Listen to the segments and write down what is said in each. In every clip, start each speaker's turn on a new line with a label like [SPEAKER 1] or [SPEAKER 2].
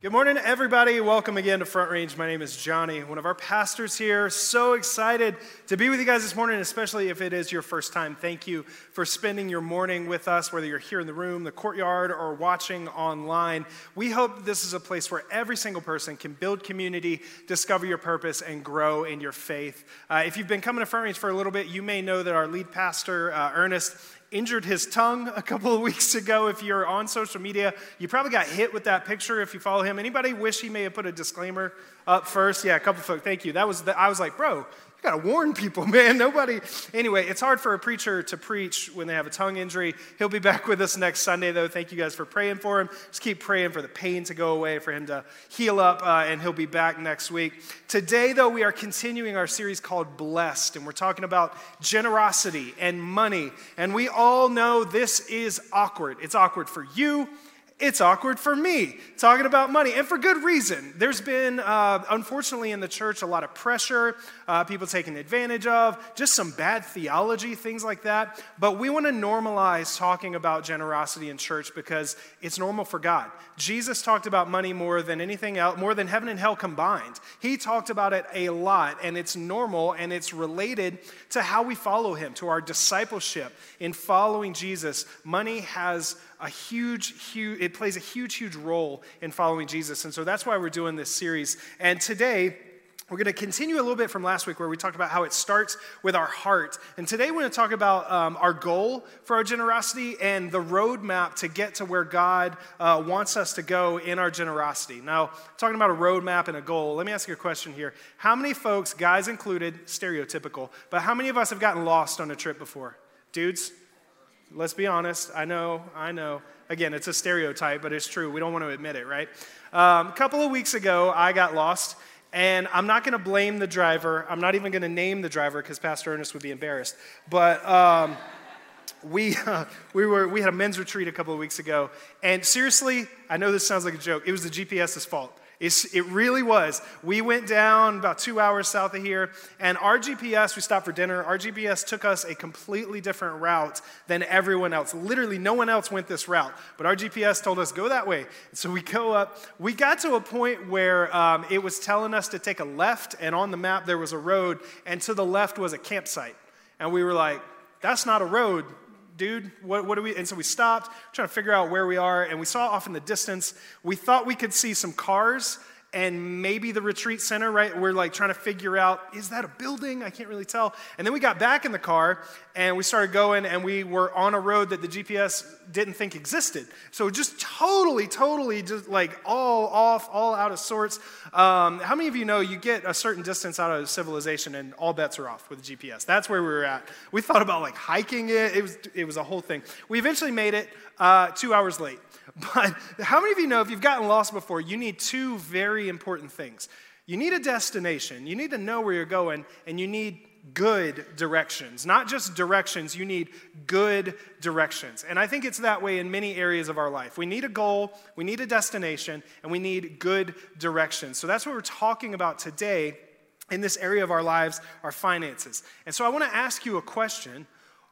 [SPEAKER 1] Good morning, everybody. Welcome again to Front Range. My name is Johnny, one of our pastors here. So excited to be with you guys this morning, especially if it is your first time. Thank you for spending your morning with us, whether you're here in the room, the courtyard, or watching online. We hope this is a place where every single person can build community, discover your purpose, and grow in your faith. Uh, if you've been coming to Front Range for a little bit, you may know that our lead pastor, uh, Ernest, injured his tongue a couple of weeks ago. If you're on social media, you probably got hit with that picture if you follow him. Anybody wish he may have put a disclaimer up first? Yeah, a couple of folks. Thank you. That was the, I was like, bro, you got to warn people, man. Nobody. Anyway, it's hard for a preacher to preach when they have a tongue injury. He'll be back with us next Sunday, though. Thank you guys for praying for him. Just keep praying for the pain to go away, for him to heal up, uh, and he'll be back next week. Today, though, we are continuing our series called Blessed, and we're talking about generosity and money. And we all know this is awkward. It's awkward for you it's awkward for me talking about money, and for good reason. There's been, uh, unfortunately, in the church, a lot of pressure, uh, people taking advantage of, just some bad theology, things like that. But we want to normalize talking about generosity in church because it's normal for God. Jesus talked about money more than anything else, more than heaven and hell combined. He talked about it a lot, and it's normal and it's related to how we follow Him, to our discipleship in following Jesus. Money has a huge, huge, it plays a huge, huge role in following Jesus. And so that's why we're doing this series. And today, we're going to continue a little bit from last week where we talked about how it starts with our heart. And today we're going to talk about um, our goal for our generosity and the roadmap to get to where God uh, wants us to go in our generosity. Now, talking about a roadmap and a goal, let me ask you a question here. How many folks, guys included, stereotypical, but how many of us have gotten lost on a trip before? Dudes? Let's be honest. I know, I know. Again, it's a stereotype, but it's true. We don't want to admit it, right? Um, a couple of weeks ago, I got lost, and I'm not going to blame the driver. I'm not even going to name the driver because Pastor Ernest would be embarrassed. But um, we, uh, we, were, we had a men's retreat a couple of weeks ago, and seriously, I know this sounds like a joke. It was the GPS's fault. It's, it really was. We went down about two hours south of here, and our GPS, we stopped for dinner. Our GPS took us a completely different route than everyone else. Literally, no one else went this route, but our GPS told us, go that way. So we go up. We got to a point where um, it was telling us to take a left, and on the map there was a road, and to the left was a campsite. And we were like, that's not a road dude, what, what do we? And so we stopped, trying to figure out where we are, and we saw off in the distance, we thought we could see some cars and maybe the retreat center, right? We're like trying to figure out, is that a building? I can't really tell. And then we got back in the car and we started going and we were on a road that the GPS didn't think existed. So just totally, totally just like all off, all out of sorts. Um, how many of you know you get a certain distance out of civilization and all bets are off with the GPS? That's where we were at. We thought about like hiking it. It was, it was a whole thing. We eventually made it uh, two hours late. But how many of you know if you've gotten lost before, you need two very important things? You need a destination, you need to know where you're going, and you need good directions. Not just directions, you need good directions. And I think it's that way in many areas of our life. We need a goal, we need a destination, and we need good directions. So that's what we're talking about today in this area of our lives, our finances. And so I want to ask you a question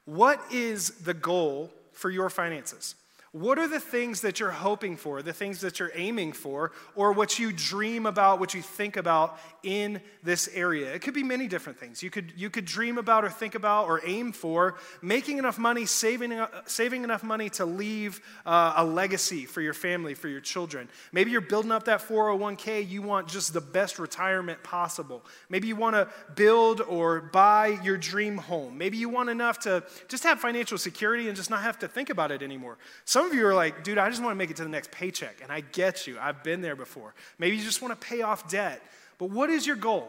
[SPEAKER 1] What is the goal for your finances? What are the things that you're hoping for, the things that you're aiming for, or what you dream about, what you think about in this area? It could be many different things. You could, you could dream about, or think about, or aim for making enough money, saving, uh, saving enough money to leave uh, a legacy for your family, for your children. Maybe you're building up that 401k, you want just the best retirement possible. Maybe you want to build or buy your dream home. Maybe you want enough to just have financial security and just not have to think about it anymore. Some some of you are like, dude, I just want to make it to the next paycheck. And I get you. I've been there before. Maybe you just want to pay off debt. But what is your goal?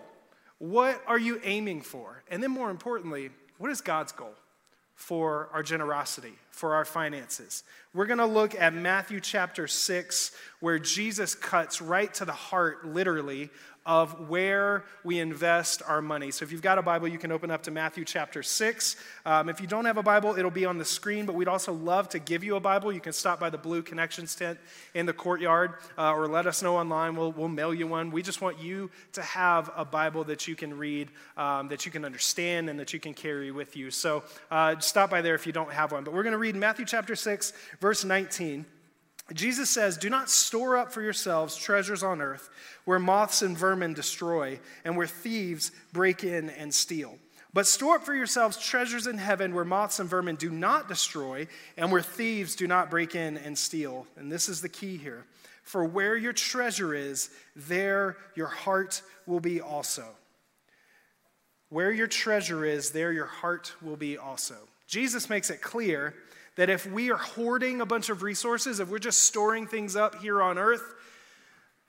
[SPEAKER 1] What are you aiming for? And then, more importantly, what is God's goal for our generosity, for our finances? We're going to look at Matthew chapter 6, where Jesus cuts right to the heart, literally, of where we invest our money. So if you've got a Bible, you can open up to Matthew chapter 6. Um, if you don't have a Bible, it'll be on the screen, but we'd also love to give you a Bible. You can stop by the blue connections tent in the courtyard uh, or let us know online. We'll, we'll mail you one. We just want you to have a Bible that you can read, um, that you can understand, and that you can carry with you. So uh, stop by there if you don't have one. But we're going to read Matthew chapter 6, verse 19. Jesus says, Do not store up for yourselves treasures on earth where moths and vermin destroy and where thieves break in and steal. But store up for yourselves treasures in heaven where moths and vermin do not destroy and where thieves do not break in and steal. And this is the key here. For where your treasure is, there your heart will be also. Where your treasure is, there your heart will be also. Jesus makes it clear that if we are hoarding a bunch of resources, if we're just storing things up here on earth,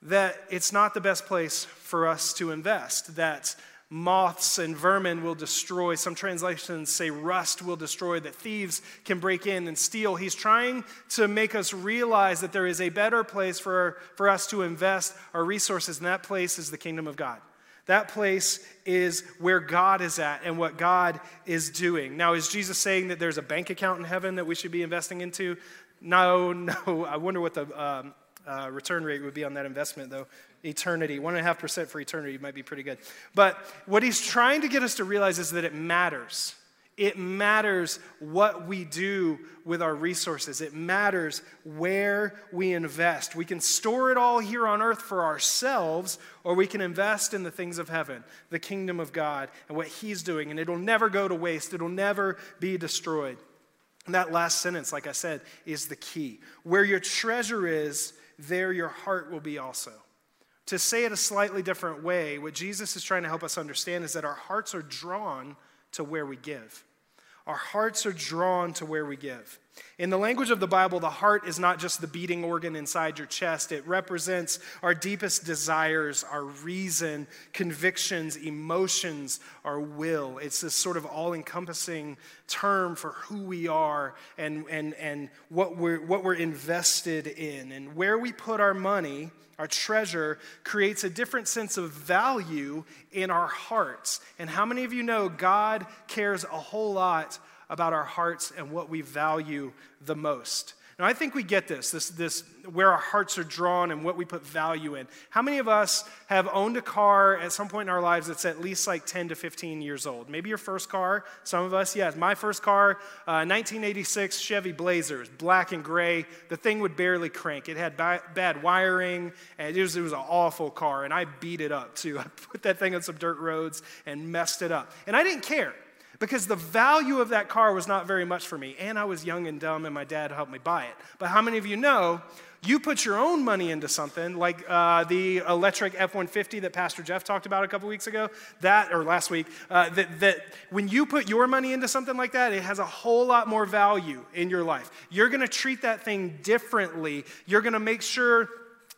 [SPEAKER 1] that it's not the best place for us to invest, that moths and vermin will destroy. Some translations say rust will destroy, that thieves can break in and steal. He's trying to make us realize that there is a better place for, for us to invest our resources, and that place is the kingdom of God. That place is where God is at and what God is doing. Now, is Jesus saying that there's a bank account in heaven that we should be investing into? No, no. I wonder what the um, uh, return rate would be on that investment, though. Eternity, 1.5% for eternity might be pretty good. But what he's trying to get us to realize is that it matters. It matters what we do with our resources. It matters where we invest. We can store it all here on earth for ourselves, or we can invest in the things of heaven, the kingdom of God, and what He's doing. And it'll never go to waste, it'll never be destroyed. And that last sentence, like I said, is the key. Where your treasure is, there your heart will be also. To say it a slightly different way, what Jesus is trying to help us understand is that our hearts are drawn to where we give. Our hearts are drawn to where we give. In the language of the Bible, the heart is not just the beating organ inside your chest. It represents our deepest desires, our reason, convictions, emotions, our will. It's this sort of all encompassing term for who we are and, and, and what, we're, what we're invested in. And where we put our money, our treasure, creates a different sense of value in our hearts. And how many of you know God cares a whole lot about our hearts and what we value the most? Now, I think we get this, this, this where our hearts are drawn and what we put value in. How many of us have owned a car at some point in our lives that's at least like 10 to 15 years old? Maybe your first car. Some of us, yes. My first car, uh, 1986 Chevy Blazers, black and gray. The thing would barely crank. It had ba- bad wiring, and it was, it was an awful car, and I beat it up too. I put that thing on some dirt roads and messed it up. And I didn't care because the value of that car was not very much for me. And I was young and dumb, and my dad helped me buy it. But how many of you know you put your own money into something like uh, the electric F 150 that Pastor Jeff talked about a couple weeks ago, that, or last week, uh, that, that when you put your money into something like that, it has a whole lot more value in your life. You're gonna treat that thing differently. You're gonna make sure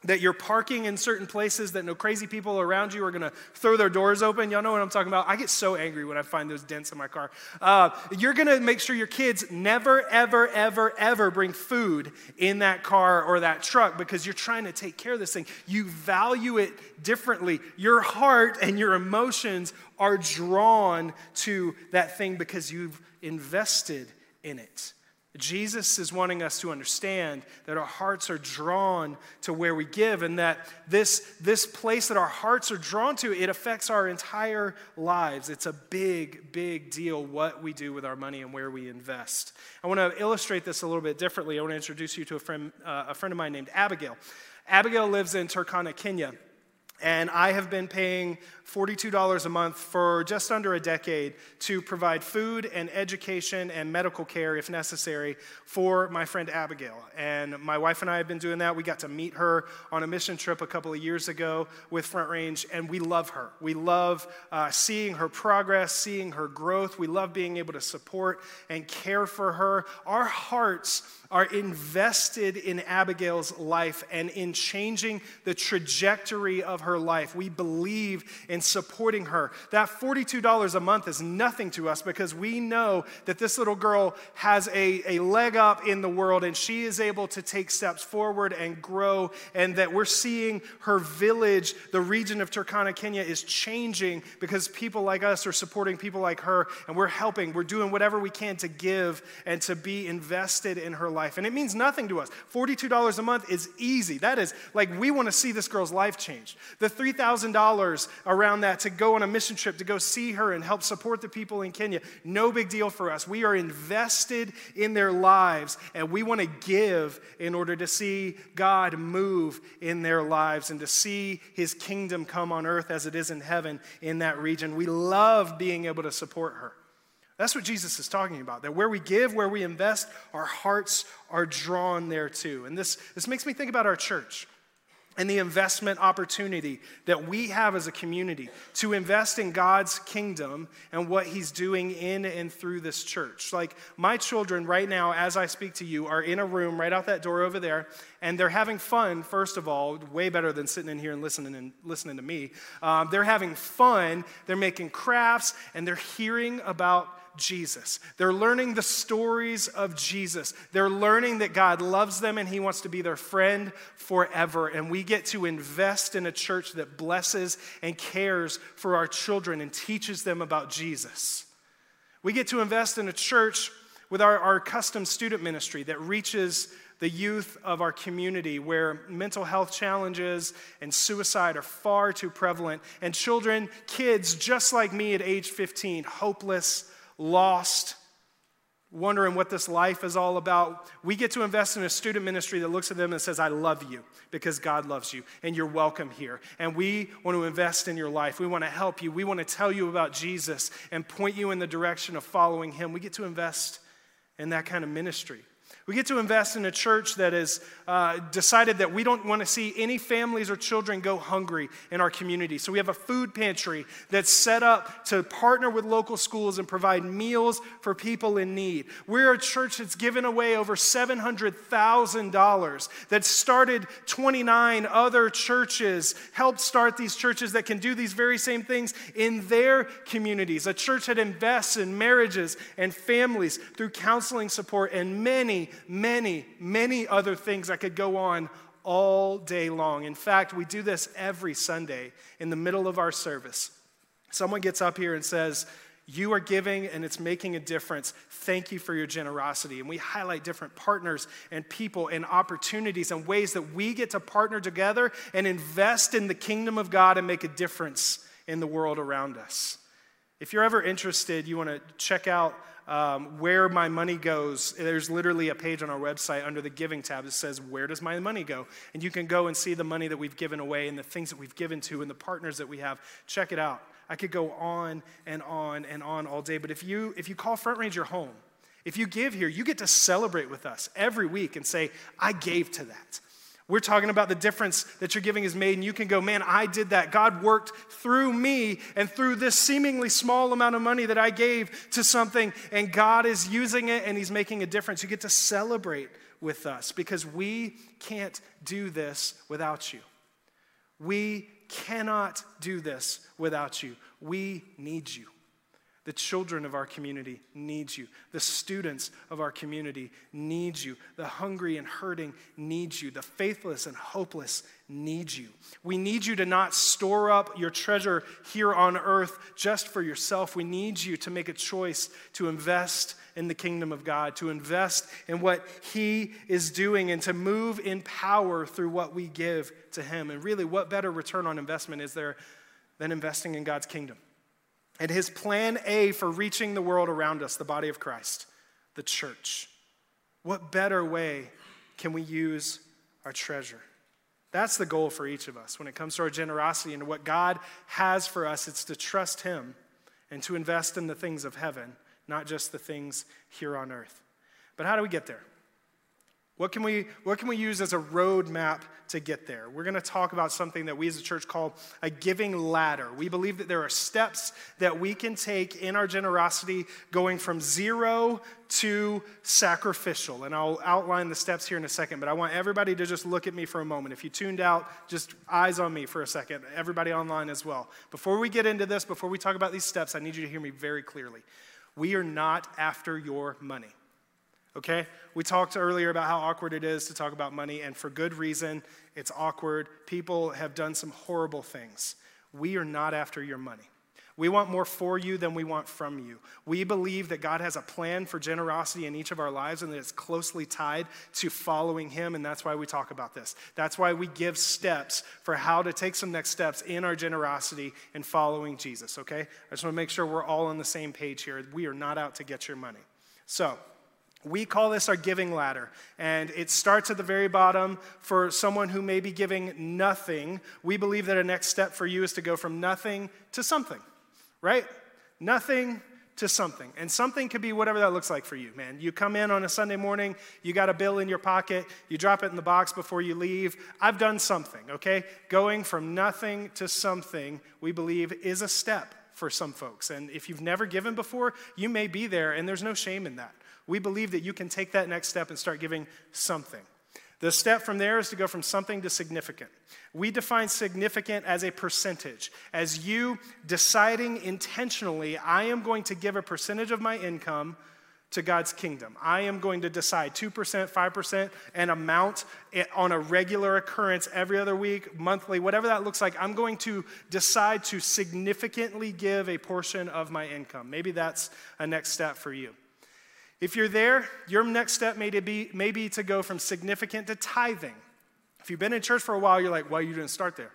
[SPEAKER 1] that you're parking in certain places that no crazy people around you are going to throw their doors open. Y'all know what I'm talking about. I get so angry when I find those dents in my car. Uh, you're going to make sure your kids never, ever, ever, ever bring food in that car or that truck because you're trying to take care of this thing. You value it differently. Your heart and your emotions are drawn to that thing because you've invested in it. Jesus is wanting us to understand that our hearts are drawn to where we give and that this, this place that our hearts are drawn to, it affects our entire lives. It's a big, big deal what we do with our money and where we invest. I want to illustrate this a little bit differently. I want to introduce you to a friend, uh, a friend of mine named Abigail. Abigail lives in Turkana, Kenya. And I have been paying $42 a month for just under a decade to provide food and education and medical care, if necessary, for my friend Abigail. And my wife and I have been doing that. We got to meet her on a mission trip a couple of years ago with Front Range, and we love her. We love uh, seeing her progress, seeing her growth. We love being able to support and care for her. Our hearts are invested in Abigail's life and in changing the trajectory of her life. We believe in supporting her. That $42 a month is nothing to us because we know that this little girl has a, a leg up in the world and she is able to take steps forward and grow, and that we're seeing her village, the region of Turkana, Kenya, is changing because people like us are supporting people like her, and we're helping. We're doing whatever we can to give and to be invested in her life life. And it means nothing to us. $42 a month is easy. That is like we want to see this girl's life changed. The $3,000 around that to go on a mission trip to go see her and help support the people in Kenya, no big deal for us. We are invested in their lives and we want to give in order to see God move in their lives and to see his kingdom come on earth as it is in heaven in that region. We love being able to support her. That's what Jesus is talking about. That where we give, where we invest, our hearts are drawn there too. And this, this makes me think about our church and the investment opportunity that we have as a community to invest in God's kingdom and what He's doing in and through this church. Like my children, right now, as I speak to you, are in a room right out that door over there, and they're having fun, first of all, way better than sitting in here and listening, and listening to me. Um, they're having fun, they're making crafts, and they're hearing about Jesus. They're learning the stories of Jesus. They're learning that God loves them and He wants to be their friend forever. And we get to invest in a church that blesses and cares for our children and teaches them about Jesus. We get to invest in a church with our, our custom student ministry that reaches the youth of our community where mental health challenges and suicide are far too prevalent. And children, kids just like me at age 15, hopeless, lost, wondering what this life is all about, we get to invest in a student ministry that looks at them and says, I love you because God loves you and you're welcome here. And we want to invest in your life. We want to help you. We want to tell you about Jesus and point you in the direction of following him. We get to invest in that kind of ministry. We get to invest in a church that has uh, decided that we don't want to see any families or children go hungry in our community. So we have a food pantry that's set up to partner with local schools and provide meals for people in need. We're a church that's given away over $700,000, that started 29 other churches, helped start these churches that can do these very same things in their communities. A church that invests in marriages and families through counseling support and many many, many other things that could go on all day long. In fact, we do this every Sunday in the middle of our service. Someone gets up here and says, you are giving and it's making a difference. Thank you for your generosity. And we highlight different partners and people and opportunities and ways that we get to partner together and invest in the kingdom of God and make a difference in the world around us. If you're ever interested, you want to check out um, where my money goes. There's literally a page on our website under the giving tab that says, Where does my money go? And you can go and see the money that we've given away and the things that we've given to and the partners that we have. Check it out. I could go on and on and on all day. But if you, if you call Front Range your home, if you give here, you get to celebrate with us every week and say, I gave to that. We're talking about the difference that your giving has made, and you can go, man, I did that. God worked through me and through this seemingly small amount of money that I gave to something, and God is using it and He's making a difference. You get to celebrate with us because we can't do this without you. We cannot do this without you. We need you. The children of our community need you. The students of our community need you. The hungry and hurting need you. The faithless and hopeless need you. We need you to not store up your treasure here on earth just for yourself. We need you to make a choice to invest in the kingdom of God, to invest in what He is doing, and to move in power through what we give to Him. And really, what better return on investment is there than investing in God's kingdom? And his plan A for reaching the world around us, the body of Christ, the church. What better way can we use our treasure? That's the goal for each of us when it comes to our generosity and what God has for us. It's to trust Him and to invest in the things of heaven, not just the things here on earth. But how do we get there? What can we, what can we use as a roadmap to get there? We're going to talk about something that we as a church call a giving ladder. We believe that there are steps that we can take in our generosity going from zero to sacrificial. And I'll outline the steps here in a second, but I want everybody to just look at me for a moment. If you tuned out, just eyes on me for a second, everybody online as well. Before we get into this, before we talk about these steps, I need you to hear me very clearly. We are not after your money okay? We talked earlier about how awkward it is to talk about money, and for good reason. It's awkward. People have done some horrible things. We are not after your money. We want more for you than we want from you. We believe that God has a plan for generosity in each of our lives and that it's closely tied to following Him, and that's why we talk about this. That's why we give steps for how to take some next steps in our generosity and following Jesus, okay? I just want to make sure we're all on the same page here. We are not out to get your money. So, we call this our giving ladder, and it starts at the very bottom for someone who may be giving nothing. We believe that a next step for you is to go from nothing to something right? Nothing to something. And something could be whatever that looks like for you, man. You come in on a Sunday morning, you got a bill in your pocket, you drop it in the box before you leave. I've done something, okay? Going from nothing to something, we believe, is a step for some folks. And if you've never given before, you may be there, and there's no shame in that. We believe that you can take that next step and start giving something. The step from there is to go from something to significant. We define significant as a percentage, as you deciding intentionally, I am going to give a percentage of my income to God's kingdom. I am going to decide 2%, 5%, an amount on a regular occurrence every other week, monthly, whatever that looks like. I'm going to decide to significantly give a portion of my income. Maybe that's a next step for you. If you're there, your next step may be, may be to go from significant to tithing. If you've been in church for a while, you're like, well, you didn't start there.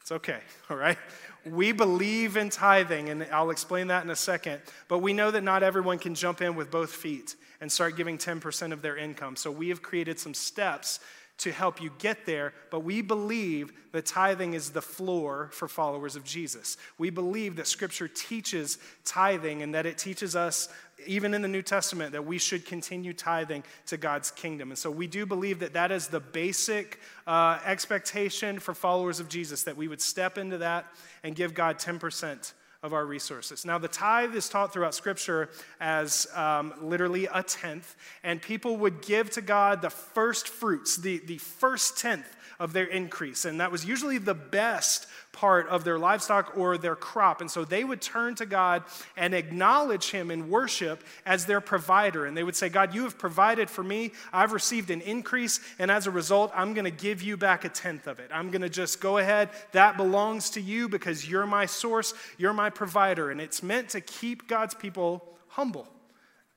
[SPEAKER 1] It's okay, all right? We believe in tithing, and I'll explain that in a second, but we know that not everyone can jump in with both feet and start giving 10% of their income. So we have created some steps to help you get there, but we believe that tithing is the floor for followers of Jesus. We believe that Scripture teaches tithing and that it teaches us, even in the New Testament, that we should continue tithing to God's kingdom. And so we do believe that that is the basic uh, expectation for followers of Jesus, that we would step into that and give God 10% of our resources. Now, the tithe is taught throughout Scripture as um, literally a tenth, and people would give to God the first fruits, the, the first tenth of their increase. And that was usually the best part of their livestock or their crop. And so they would turn to God and acknowledge Him in worship as their provider. And they would say, God, you have provided for me. I've received an increase. And as a result, I'm going to give you back a tenth of it. I'm going to just go ahead. That belongs to you because you're my source, you're my provider. And it's meant to keep God's people humble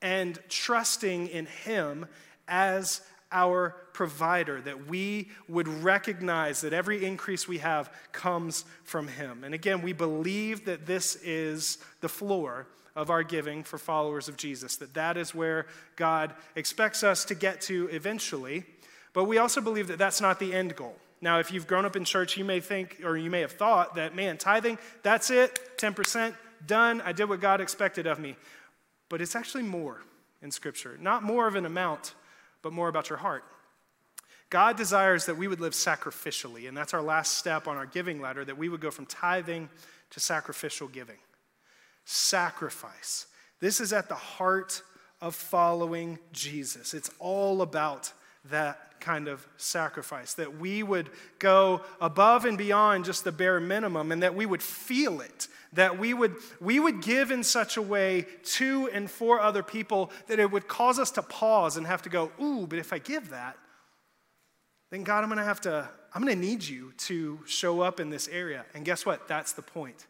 [SPEAKER 1] and trusting in Him as our provider, that we would recognize that every increase we have comes from Him. And again, we believe that this is the floor of our giving for followers of Jesus, that that is where God expects us to get to eventually. But we also believe that that's not the end goal. Now, if you've grown up in church, you may think, or you may have thought that, man, tithing, that's it, 10%, done, I did what God expected of me. But it's actually more in Scripture. Not more of an amount, but more about your heart. God desires that we would live sacrificially, and that's our last step on our giving ladder, that we would go from tithing to sacrificial giving. Sacrifice. This is at the heart of following Jesus. It's all about that kind of sacrifice, that we would go above and beyond just the bare minimum and that we would feel it, that we would, we would give in such a way to and for other people that it would cause us to pause and have to go, ooh, but if I give that, then God, I'm gonna have to, I'm gonna need you to show up in this area. And guess what? That's the point.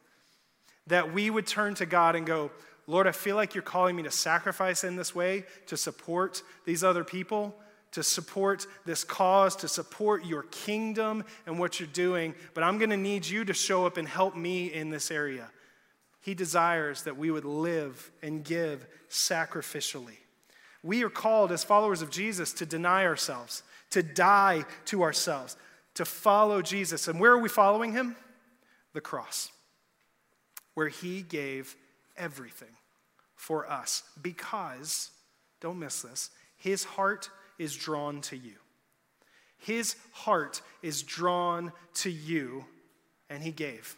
[SPEAKER 1] That we would turn to God and go, Lord, I feel like you're calling me to sacrifice in this way to support these other people to support this cause, to support your kingdom and what you're doing, but I'm going to need you to show up and help me in this area. He desires that we would live and give sacrificially. We are called as followers of Jesus to deny ourselves, to die to ourselves, to follow Jesus. And where are we following him? The cross, where he gave everything for us because, don't miss this, his heart is drawn to you. His heart is drawn to you, and he gave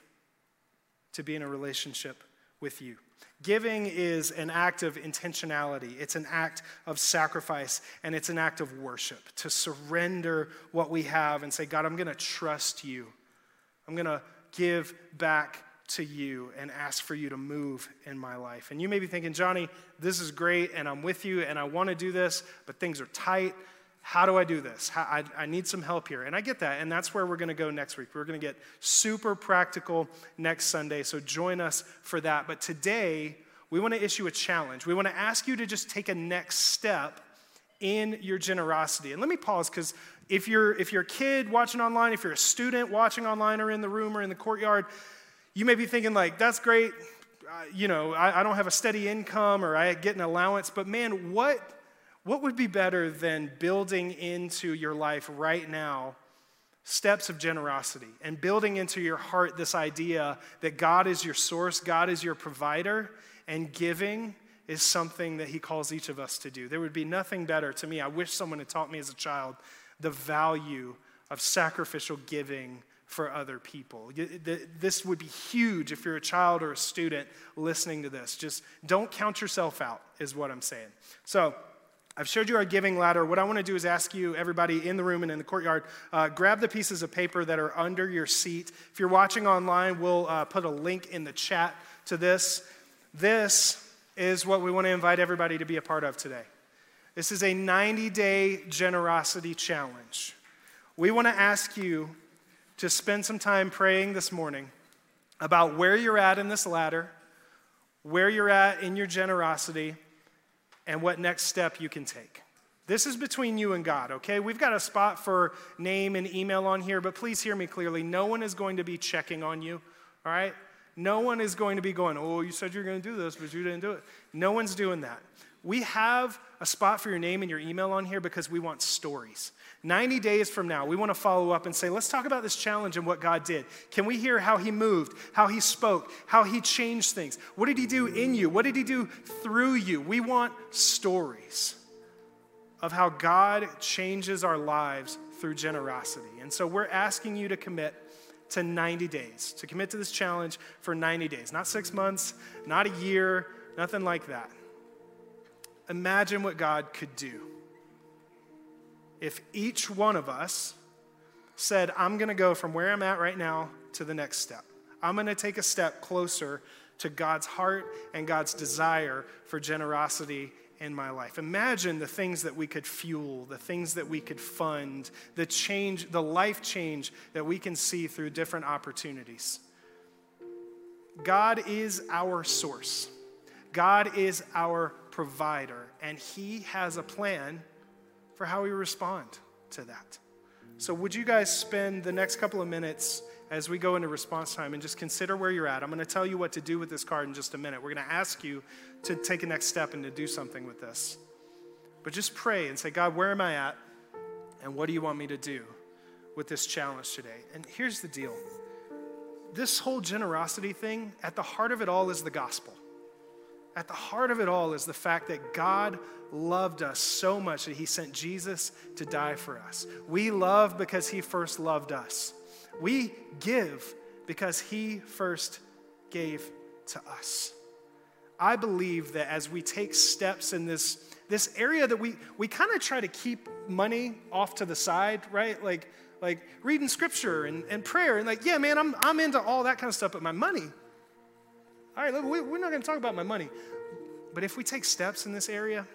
[SPEAKER 1] to be in a relationship with you. Giving is an act of intentionality, it's an act of sacrifice, and it's an act of worship to surrender what we have and say, God, I'm going to trust you. I'm going to give back to you and ask for you to move in my life. And you may be thinking, Johnny, this is great and I'm with you and I want to do this, but things are tight. How do I do this? How, I, I need some help here. And I get that. And that's where we're going to go next week. We're going to get super practical next Sunday. So join us for that. But today, we want to issue a challenge. We want to ask you to just take a next step in your generosity. And let me pause because if you're if you're a kid watching online, if you're a student watching online or in the room or in the courtyard, you may be thinking like, "That's great, uh, you know, I, I don't have a steady income or I get an allowance." But man, what what would be better than building into your life right now steps of generosity and building into your heart this idea that God is your source, God is your provider, and giving is something that He calls each of us to do? There would be nothing better to me. I wish someone had taught me as a child the value of sacrificial giving for other people. This would be huge if you're a child or a student listening to this. Just don't count yourself out, is what I'm saying. So, I've showed you our giving ladder. What I want to do is ask you, everybody in the room and in the courtyard, uh, grab the pieces of paper that are under your seat. If you're watching online, we'll uh, put a link in the chat to this. This is what we want to invite everybody to be a part of today. This is a 90 day generosity challenge. We want to ask you to spend some time praying this morning about where you're at in this ladder, where you're at in your generosity and what next step you can take. This is between you and God, okay? We've got a spot for name and email on here, but please hear me clearly. No one is going to be checking on you, all right? No one is going to be going, oh, you said you're going to do this, but you didn't do it. No one's doing that. We have a spot for your name and your email on here because we want stories. 90 days from now, we want to follow up and say, let's talk about this challenge and what God did. Can we hear how He moved, how He spoke, how He changed things? What did He do in you? What did He do through you? We want stories of how God changes our lives through generosity. And so we're asking you to commit to 90 days, to commit to this challenge for 90 days, not six months, not a year, nothing like that. Imagine what God could do if each one of us said, I'm going to go from where I'm at right now to the next step. I'm going to take a step closer to God's heart and God's desire for generosity in my life. Imagine the things that we could fuel, the things that we could fund, the change, the life change that we can see through different opportunities. God is our source. God is our provider, and He has a plan for how we respond to that. So, would you guys spend the next couple of minutes as we go into response time and just consider where you're at? I'm going to tell you what to do with this card in just a minute. We're going to ask you to take a next step and to do something with this. But just pray and say, God, where am I at? And what do you want me to do with this challenge today? And here's the deal this whole generosity thing, at the heart of it all, is the gospel. At the heart of it all is the fact that God loved us so much that he sent Jesus to die for us. We love because he first loved us. We give because he first gave to us. I believe that as we take steps in this, this area that we, we kind of try to keep money off to the side, right? Like, like reading scripture and, and prayer and like, yeah, man, I'm, I'm into all that kind of stuff, but my money, all right, look, we, we're not going to talk about my money. But if we take steps in this area,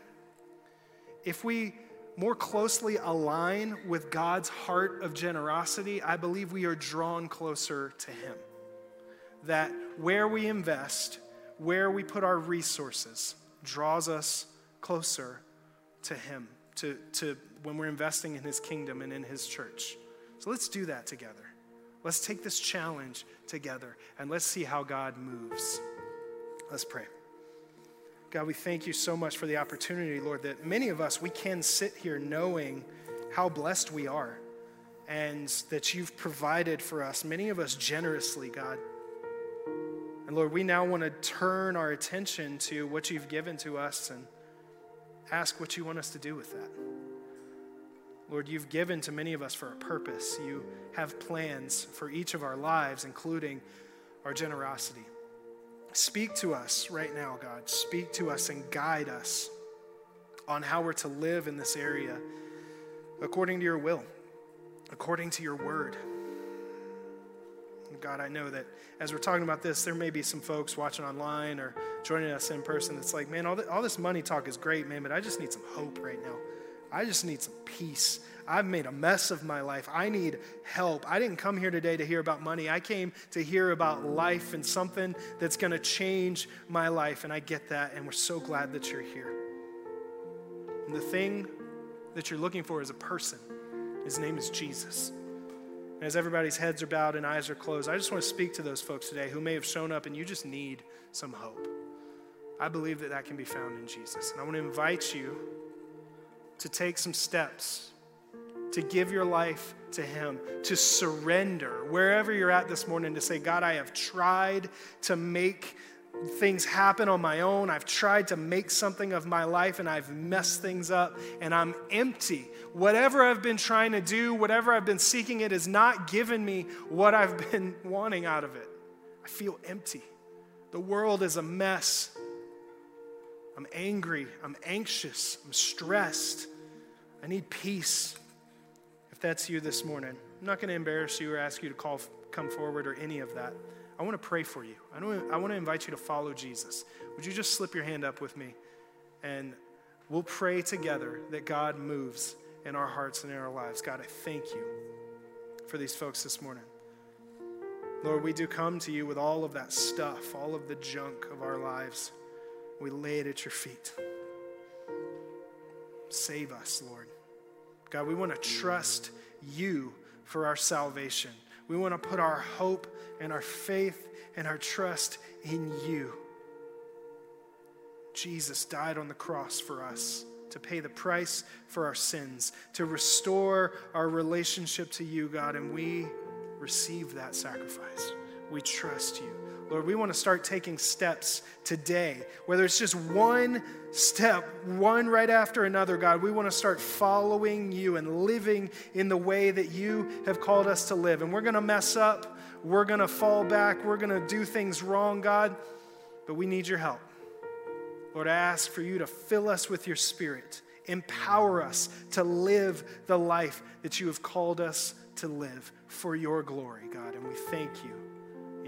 [SPEAKER 1] if we more closely align with God's heart of generosity, I believe we are drawn closer to Him. That where we invest, where we put our resources, draws us closer to Him, to, to when we're investing in His kingdom and in His church. So let's do that together. Let's take this challenge together and let's see how God moves. Let's pray. God, we thank you so much for the opportunity, Lord, that many of us, we can sit here knowing how blessed we are and that you've provided for us, many of us generously, God. And Lord, we now want to turn our attention to what you've given to us and ask what you want us to do with that. Lord, you've given to many of us for a purpose. You have plans for each of our lives, including our generosity. Speak to us right now, God. Speak to us and guide us on how we're to live in this area according to your will, according to your word. God, I know that as we're talking about this, there may be some folks watching online or joining us in person that's like, man, all, all this money talk is great, man, but I just need some hope right now. I just need some peace. I've made a mess of my life. I need help. I didn't come here today to hear about money. I came to hear about life and something that's going to change my life. And I get that. And we're so glad that you're here. And the thing that you're looking for is a person. His name is Jesus. And as everybody's heads are bowed and eyes are closed, I just want to speak to those folks today who may have shown up and you just need some hope. I believe that that can be found in Jesus. And I want to invite you to take some steps to give your life to Him, to surrender wherever you're at this morning, to say, God, I have tried to make things happen on my own. I've tried to make something of my life and I've messed things up and I'm empty. Whatever I've been trying to do, whatever I've been seeking, it has not given me what I've been wanting out of it. I feel empty. The world is a mess. I'm angry. I'm anxious. I'm stressed. I need peace. If that's you this morning, I'm not going to embarrass you or ask you to call, come forward or any of that. I want to pray for you. I, I want to invite you to follow Jesus. Would you just slip your hand up with me? And we'll pray together that God moves in our hearts and in our lives. God, I thank you for these folks this morning. Lord, we do come to you with all of that stuff, all of the junk of our lives. We lay it at your feet. Save us, Lord. God, we want to trust you for our salvation. We want to put our hope and our faith and our trust in you. Jesus died on the cross for us to pay the price for our sins, to restore our relationship to you, God, and we receive that sacrifice. We trust you. Lord, we want to start taking steps today, whether it's just one step, one right after another, God. We want to start following you and living in the way that you have called us to live. And we're going to mess up, we're going to fall back, we're going to do things wrong, God, but we need your help. Lord, I ask for you to fill us with your spirit, empower us to live the life that you have called us to live for your glory, God. And we thank you.